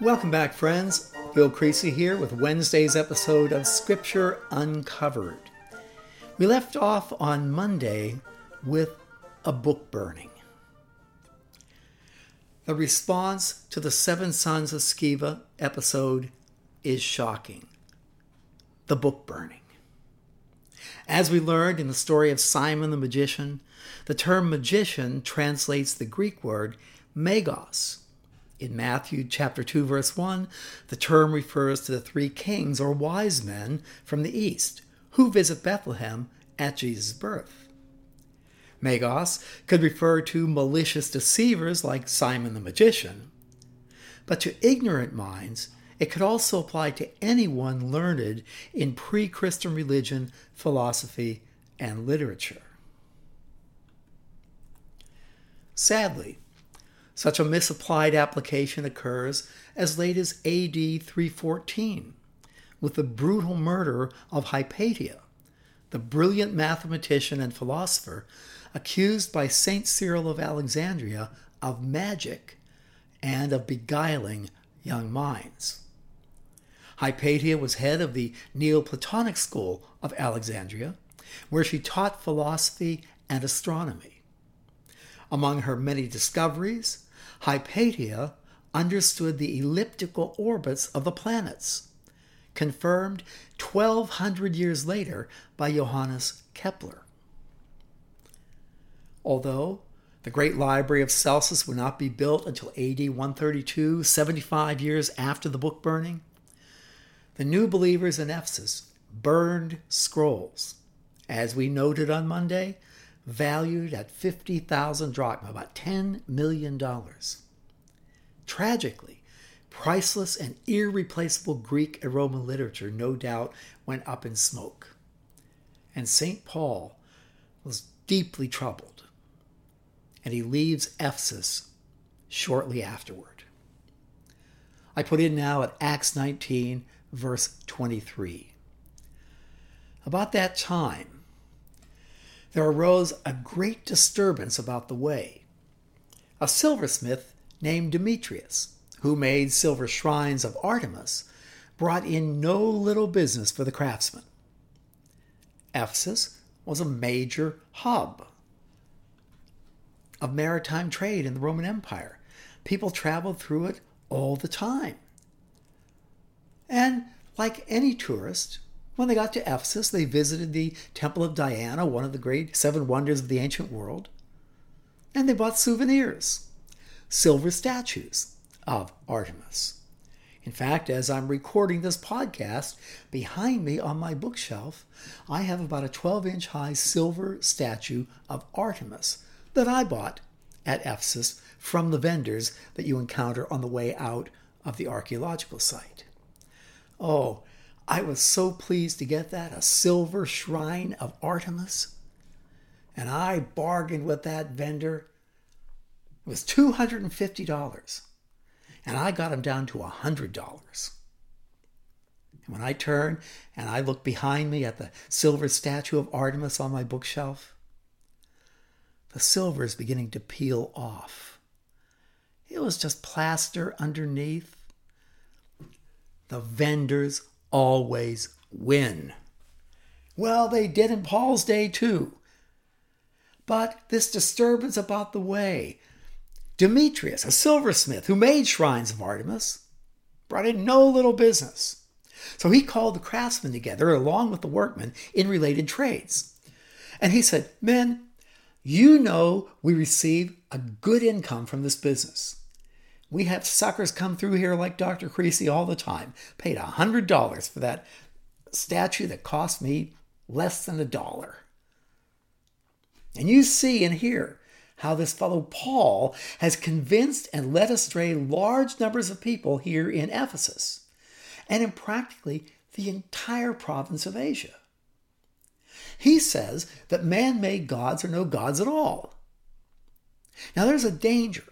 Welcome back, friends. Bill Creasy here with Wednesday's episode of Scripture Uncovered. We left off on Monday with a book burning. The response to the Seven Sons of Sceva episode is shocking. The book burning. As we learned in the story of Simon the magician, the term magician translates the Greek word magos. In Matthew chapter 2 verse 1, the term refers to the three kings or wise men from the east who visit Bethlehem at Jesus' birth. Magos could refer to malicious deceivers like Simon the magician, but to ignorant minds, it could also apply to anyone learned in pre Christian religion, philosophy, and literature. Sadly, such a misapplied application occurs as late as AD 314 with the brutal murder of Hypatia, the brilliant mathematician and philosopher accused by St. Cyril of Alexandria of magic and of beguiling young minds. Hypatia was head of the Neoplatonic school of Alexandria, where she taught philosophy and astronomy. Among her many discoveries, Hypatia understood the elliptical orbits of the planets, confirmed 1200 years later by Johannes Kepler. Although the great library of Celsus would not be built until AD 132, 75 years after the book burning, the new believers in Ephesus burned scrolls, as we noted on Monday, valued at 50,000 drachma, about $10 million. Tragically, priceless and irreplaceable Greek and Roman literature no doubt went up in smoke. And St. Paul was deeply troubled, and he leaves Ephesus shortly afterward. I put in now at Acts 19, verse 23. About that time, there arose a great disturbance about the way. A silversmith named Demetrius, who made silver shrines of Artemis, brought in no little business for the craftsmen. Ephesus was a major hub of maritime trade in the Roman Empire. People traveled through it all the time. And like any tourist, when they got to Ephesus, they visited the Temple of Diana, one of the great seven wonders of the ancient world, and they bought souvenirs, silver statues of Artemis. In fact, as I'm recording this podcast, behind me on my bookshelf, I have about a 12 inch high silver statue of Artemis that I bought at Ephesus from the vendors that you encounter on the way out of the archaeological site. Oh, I was so pleased to get that a silver shrine of Artemis. And I bargained with that vendor. It was $250. And I got him down to $100. And when I turn and I look behind me at the silver statue of Artemis on my bookshelf, the silver is beginning to peel off. It was just plaster underneath. The vendors always win. Well, they did in Paul's day too. But this disturbance about the way, Demetrius, a silversmith who made shrines of Artemis, brought in no little business. So he called the craftsmen together along with the workmen in related trades. And he said, Men, you know we receive a good income from this business. We have suckers come through here like Dr. Creasy all the time. Paid a $100 for that statue that cost me less than a dollar. And you see and hear how this fellow Paul has convinced and led astray large numbers of people here in Ephesus and in practically the entire province of Asia. He says that man made gods are no gods at all. Now, there's a danger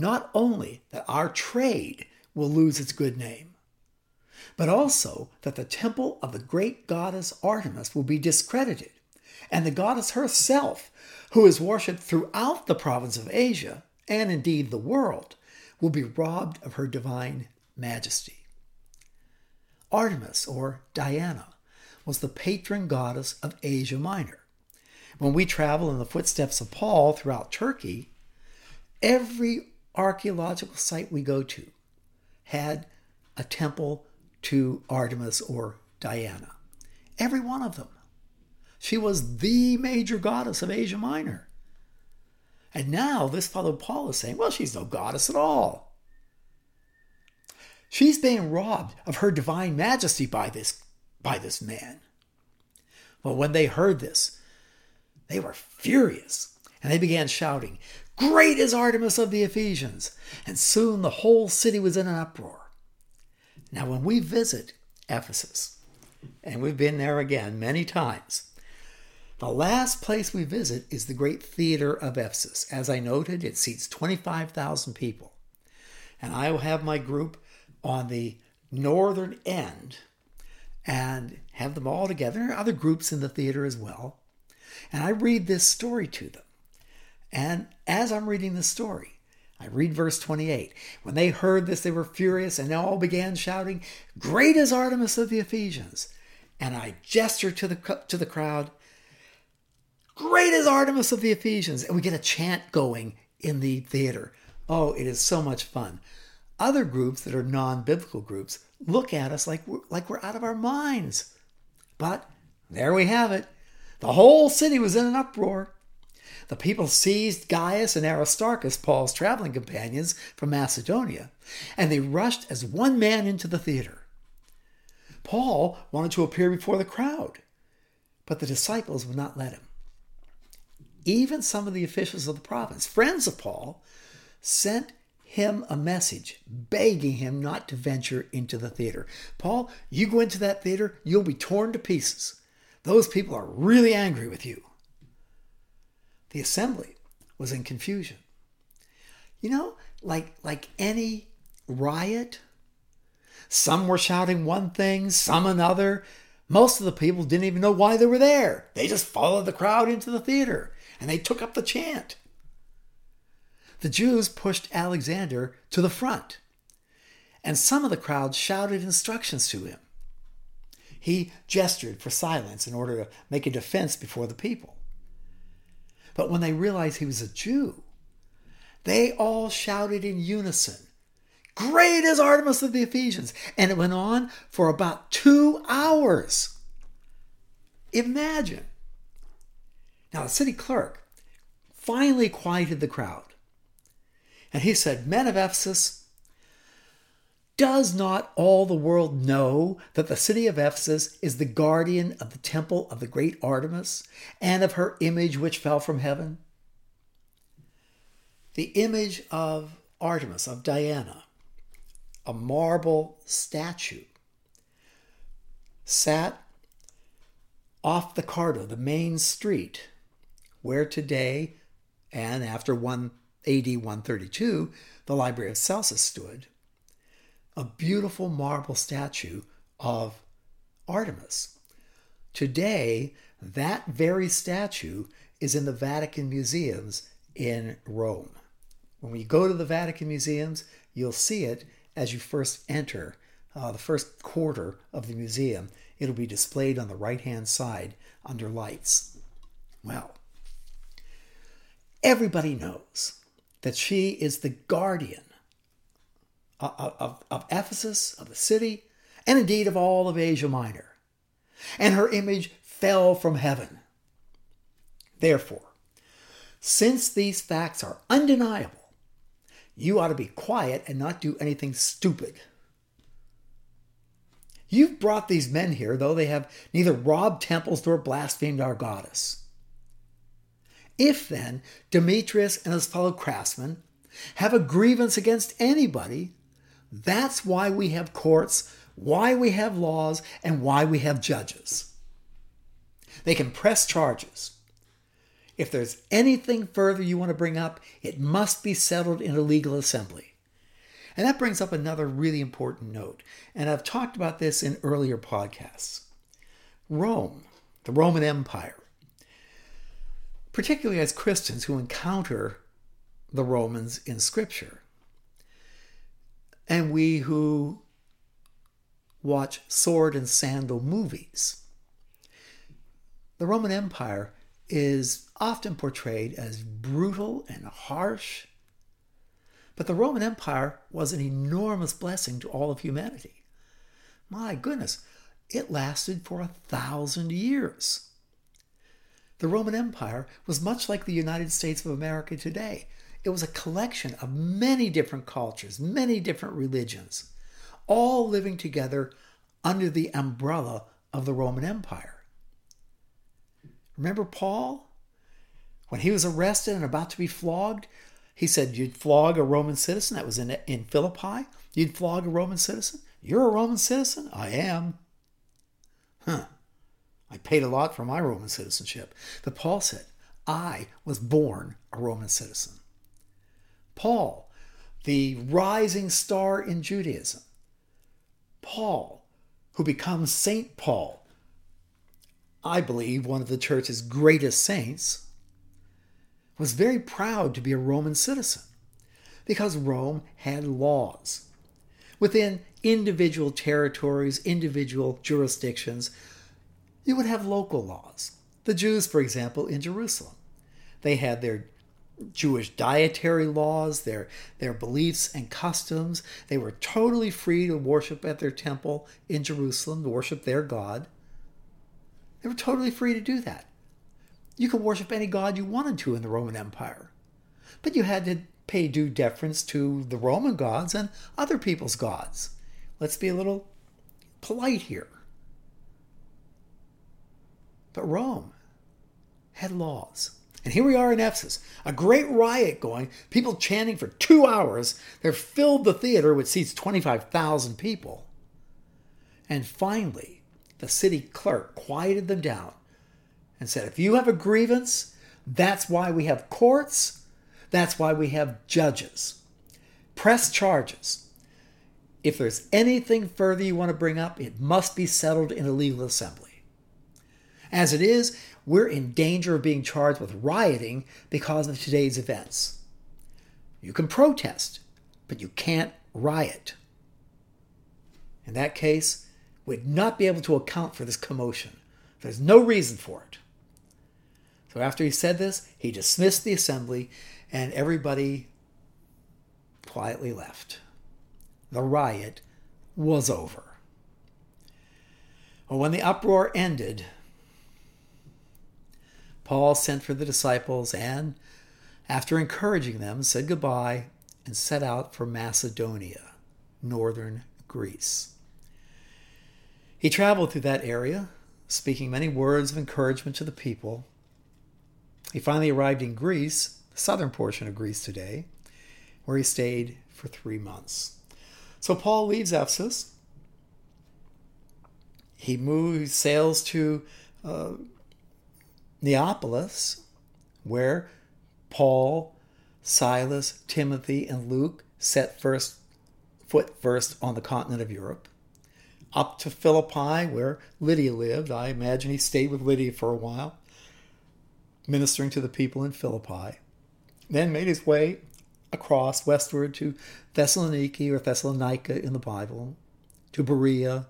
not only that our trade will lose its good name, but also that the temple of the great goddess Artemis will be discredited, and the goddess herself, who is worshipped throughout the province of Asia, and indeed the world, will be robbed of her divine majesty. Artemis, or Diana, was the patron goddess of Asia Minor. When we travel in the footsteps of Paul throughout Turkey, every archaeological site we go to had a temple to Artemis or Diana. Every one of them. She was the major goddess of Asia Minor. And now this fellow Paul is saying, well, she's no goddess at all. She's being robbed of her divine majesty by this, by this man. Well, when they heard this, they were furious and they began shouting, Great is Artemis of the Ephesians! And soon the whole city was in an uproar. Now, when we visit Ephesus, and we've been there again many times, the last place we visit is the great theater of Ephesus. As I noted, it seats 25,000 people. And I will have my group on the northern end and have them all together. There are other groups in the theater as well. And I read this story to them. And as I'm reading the story, I read verse 28. When they heard this, they were furious and they all began shouting, Great is Artemis of the Ephesians. And I gestured to the, to the crowd, Great is Artemis of the Ephesians. And we get a chant going in the theater. Oh, it is so much fun. Other groups that are non biblical groups look at us like we're, like we're out of our minds. But there we have it. The whole city was in an uproar. The people seized Gaius and Aristarchus, Paul's traveling companions from Macedonia, and they rushed as one man into the theater. Paul wanted to appear before the crowd, but the disciples would not let him. Even some of the officials of the province, friends of Paul, sent him a message begging him not to venture into the theater. Paul, you go into that theater, you'll be torn to pieces. Those people are really angry with you. The assembly was in confusion. You know, like like any riot, some were shouting one thing, some another. Most of the people didn't even know why they were there. They just followed the crowd into the theater and they took up the chant. The Jews pushed Alexander to the front, and some of the crowd shouted instructions to him. He gestured for silence in order to make a defense before the people. But when they realized he was a Jew, they all shouted in unison, Great is Artemis of the Ephesians! And it went on for about two hours. Imagine. Now, the city clerk finally quieted the crowd. And he said, Men of Ephesus, does not all the world know that the city of Ephesus is the guardian of the temple of the great Artemis and of her image which fell from heaven? The image of Artemis, of Diana, a marble statue, sat off the Cardo, the main street, where today and after 1 AD 132, the Library of Celsus stood, a beautiful marble statue of Artemis. Today, that very statue is in the Vatican Museums in Rome. When we go to the Vatican Museums, you'll see it as you first enter uh, the first quarter of the museum. It'll be displayed on the right hand side under lights. Well, everybody knows that she is the guardian of, of, Ephesus, of the city, and indeed of all of Asia Minor. And her image fell from heaven. Therefore, since these facts are undeniable, you ought to be quiet and not do anything stupid. You've brought these men here, though they have neither robbed temples nor blasphemed our goddess. If then Demetrius and his fellow craftsmen have a grievance against anybody, that's why we have courts, why we have laws, and why we have judges. They can press charges. If there's anything further you want to bring up, it must be settled in a legal assembly. And that brings up another really important note, and I've talked about this in earlier podcasts. Rome, the Roman Empire, particularly as Christians who encounter the Romans in Scripture. And we who watch sword and sandal movies. The Roman Empire is often portrayed as brutal and harsh, but the Roman Empire was an enormous blessing to all of humanity. My goodness, it lasted for a thousand years. The Roman Empire was much like the United States of America today. It was a collection of many different cultures, many different religions, all living together under the umbrella of the Roman Empire. Remember Paul? When he was arrested and about to be flogged, he said, You'd flog a Roman citizen. That was in, in Philippi. You'd flog a Roman citizen? You're a Roman citizen? I am. Huh. I paid a lot for my Roman citizenship. But Paul said, I was born a Roman citizen. Paul, the rising star in Judaism. Paul, who becomes Saint Paul, I believe one of the church's greatest saints, was very proud to be a Roman citizen because Rome had laws. Within individual territories, individual jurisdictions, you would have local laws. The Jews, for example, in Jerusalem, they had their Jewish dietary laws, their, their beliefs and customs. They were totally free to worship at their temple in Jerusalem, to worship their God. They were totally free to do that. You could worship any god you wanted to in the Roman Empire. But you had to pay due deference to the Roman gods and other people's gods. Let's be a little polite here. But Rome had laws. And here we are in Ephesus, a great riot going, people chanting for two hours. They've filled the theater, which seats 25,000 people. And finally, the city clerk quieted them down and said, If you have a grievance, that's why we have courts, that's why we have judges. Press charges. If there's anything further you want to bring up, it must be settled in a legal assembly. As it is, we're in danger of being charged with rioting because of today's events. You can protest, but you can't riot. In that case, we'd not be able to account for this commotion. There's no reason for it. So after he said this, he dismissed the assembly and everybody quietly left. The riot was over. Well, when the uproar ended, Paul sent for the disciples and, after encouraging them, said goodbye and set out for Macedonia, northern Greece. He traveled through that area, speaking many words of encouragement to the people. He finally arrived in Greece, the southern portion of Greece today, where he stayed for three months. So Paul leaves Ephesus. He moves, sails to uh, Neapolis, where Paul, Silas, Timothy, and Luke set first foot first on the continent of Europe, up to Philippi, where Lydia lived. I imagine he stayed with Lydia for a while, ministering to the people in Philippi. Then made his way across westward to Thessaloniki or Thessalonica in the Bible, to Berea,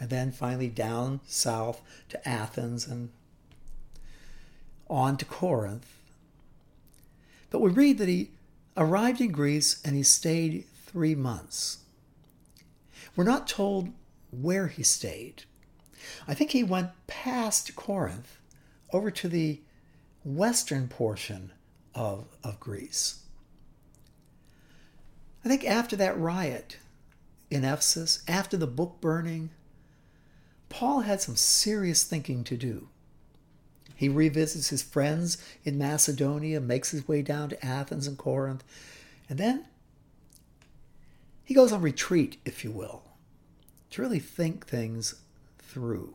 and then finally down south to Athens and on to Corinth. But we read that he arrived in Greece and he stayed three months. We're not told where he stayed. I think he went past Corinth over to the western portion of, of Greece. I think after that riot in Ephesus, after the book burning, Paul had some serious thinking to do. He revisits his friends in Macedonia, makes his way down to Athens and Corinth, and then he goes on retreat, if you will, to really think things through.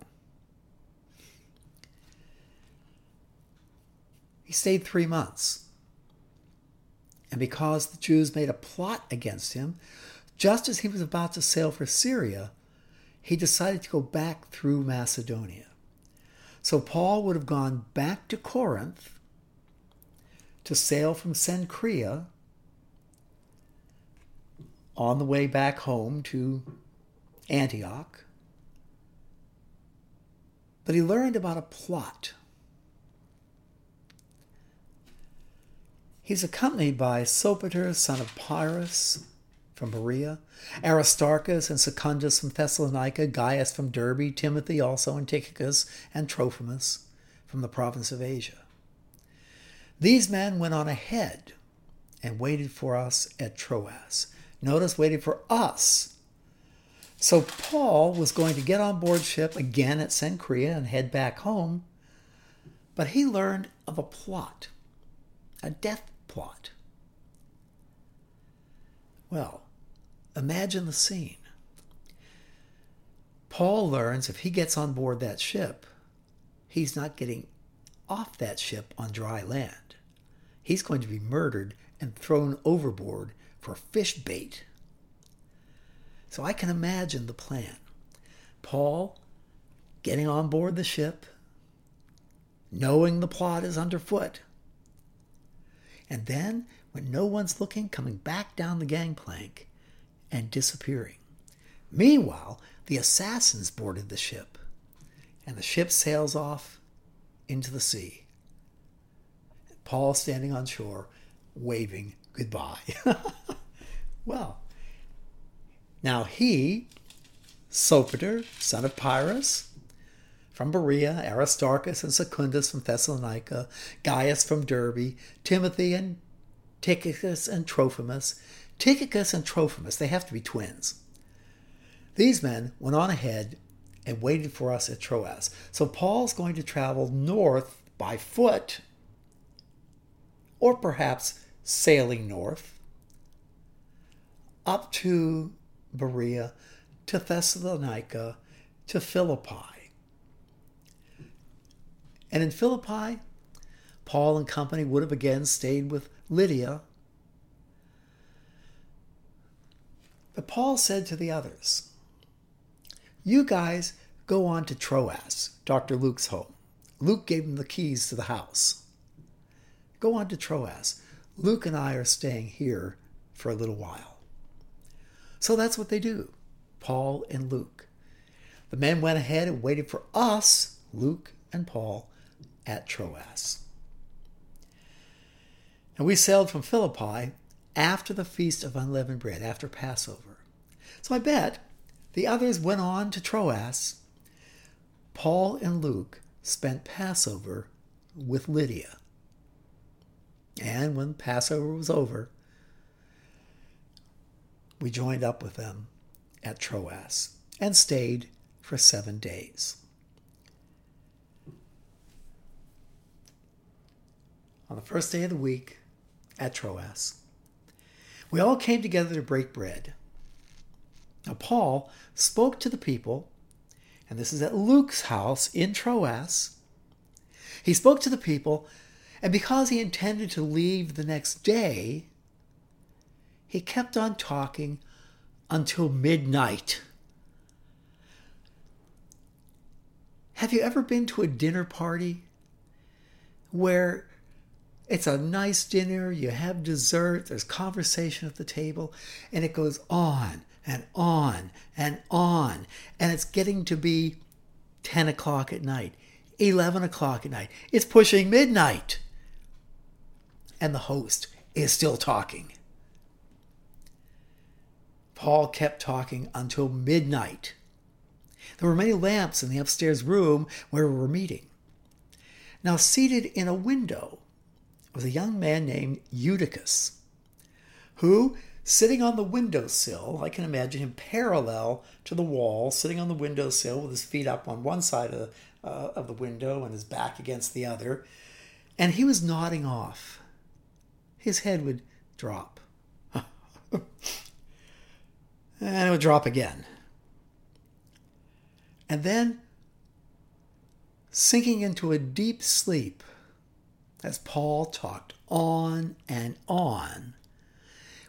He stayed three months. And because the Jews made a plot against him, just as he was about to sail for Syria, he decided to go back through Macedonia. So Paul would have gone back to Corinth to sail from Cenchrea on the way back home to Antioch. But he learned about a plot. He's accompanied by Sopater, son of Pyrrhus from Berea, Aristarchus and Secundus from Thessalonica, Gaius from Derbe, Timothy also, and Tychicus and Trophimus from the province of Asia. These men went on ahead and waited for us at Troas. Notice, waited for us. So Paul was going to get on board ship again at Cenchrea and head back home, but he learned of a plot, a death plot. Well, imagine the scene. Paul learns if he gets on board that ship, he's not getting off that ship on dry land. He's going to be murdered and thrown overboard for fish bait. So I can imagine the plan. Paul getting on board the ship, knowing the plot is underfoot, and then, when no one's looking, coming back down the gangplank and disappearing. Meanwhile, the assassins boarded the ship, and the ship sails off into the sea. Paul standing on shore, waving goodbye. well, now he, Sopater, son of Pyrrhus, from Berea, Aristarchus and Secundus from Thessalonica, Gaius from Derbe, Timothy and Tychicus and Trophimus. Tychicus and Trophimus, they have to be twins. These men went on ahead and waited for us at Troas. So Paul's going to travel north by foot, or perhaps sailing north up to Berea, to Thessalonica, to Philippi. And in Philippi, Paul and company would have again stayed with Lydia. But Paul said to the others, You guys go on to Troas, Dr. Luke's home. Luke gave him the keys to the house. Go on to Troas. Luke and I are staying here for a little while. So that's what they do, Paul and Luke. The men went ahead and waited for us, Luke and Paul, at Troas. And we sailed from Philippi after the Feast of Unleavened Bread, after Passover. So I bet the others went on to Troas. Paul and Luke spent Passover with Lydia. And when Passover was over, we joined up with them at Troas and stayed for seven days. On the first day of the week at Troas, we all came together to break bread. Now, Paul spoke to the people, and this is at Luke's house in Troas. He spoke to the people and because he intended to leave the next day, he kept on talking until midnight. Have you ever been to a dinner party where it's a nice dinner, you have dessert, there's conversation at the table, and it goes on and on and on, and it's getting to be 10 o'clock at night, 11 o'clock at night. It's pushing midnight and the host is still talking. Paul kept talking until midnight. There were many lamps in the upstairs room where we were meeting. Now, seated in a window was a young man named Eutychus, who, sitting on the windowsill, I can imagine him parallel to the wall, sitting on the windowsill with his feet up on one side of, uh, of the window and his back against the other, and he was nodding off his head would drop. and it would drop again. And then, sinking into a deep sleep, as Paul talked on and on,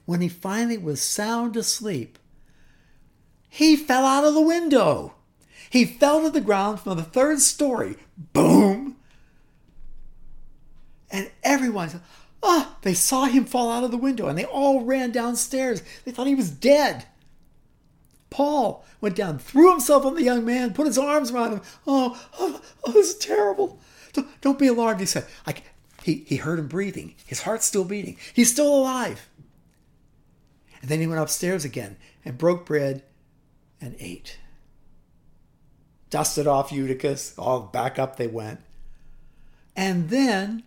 when he finally was sound asleep, he fell out of the window. He fell to the ground from the third story. Boom! And everyone said, Ah, they saw him fall out of the window and they all ran downstairs. They thought he was dead. Paul went down, threw himself on the young man, put his arms around him. Oh, oh, oh this is terrible. Don't, don't be alarmed, he said. I, he, he heard him breathing. His heart's still beating. He's still alive. And then he went upstairs again and broke bread and ate. Dusted off Eutychus, all back up they went. And then,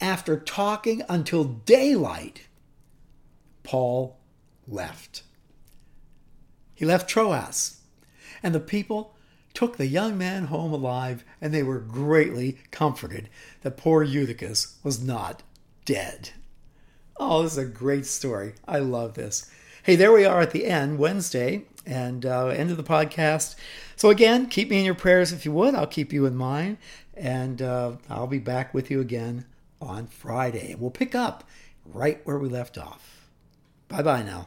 after talking until daylight, Paul left. He left Troas, and the people took the young man home alive, and they were greatly comforted that poor Eutychus was not dead. Oh, this is a great story. I love this. Hey, there we are at the end, Wednesday, and uh, end of the podcast. So, again, keep me in your prayers if you would. I'll keep you in mind, and uh, I'll be back with you again on Friday. And we'll pick up right where we left off. Bye bye now.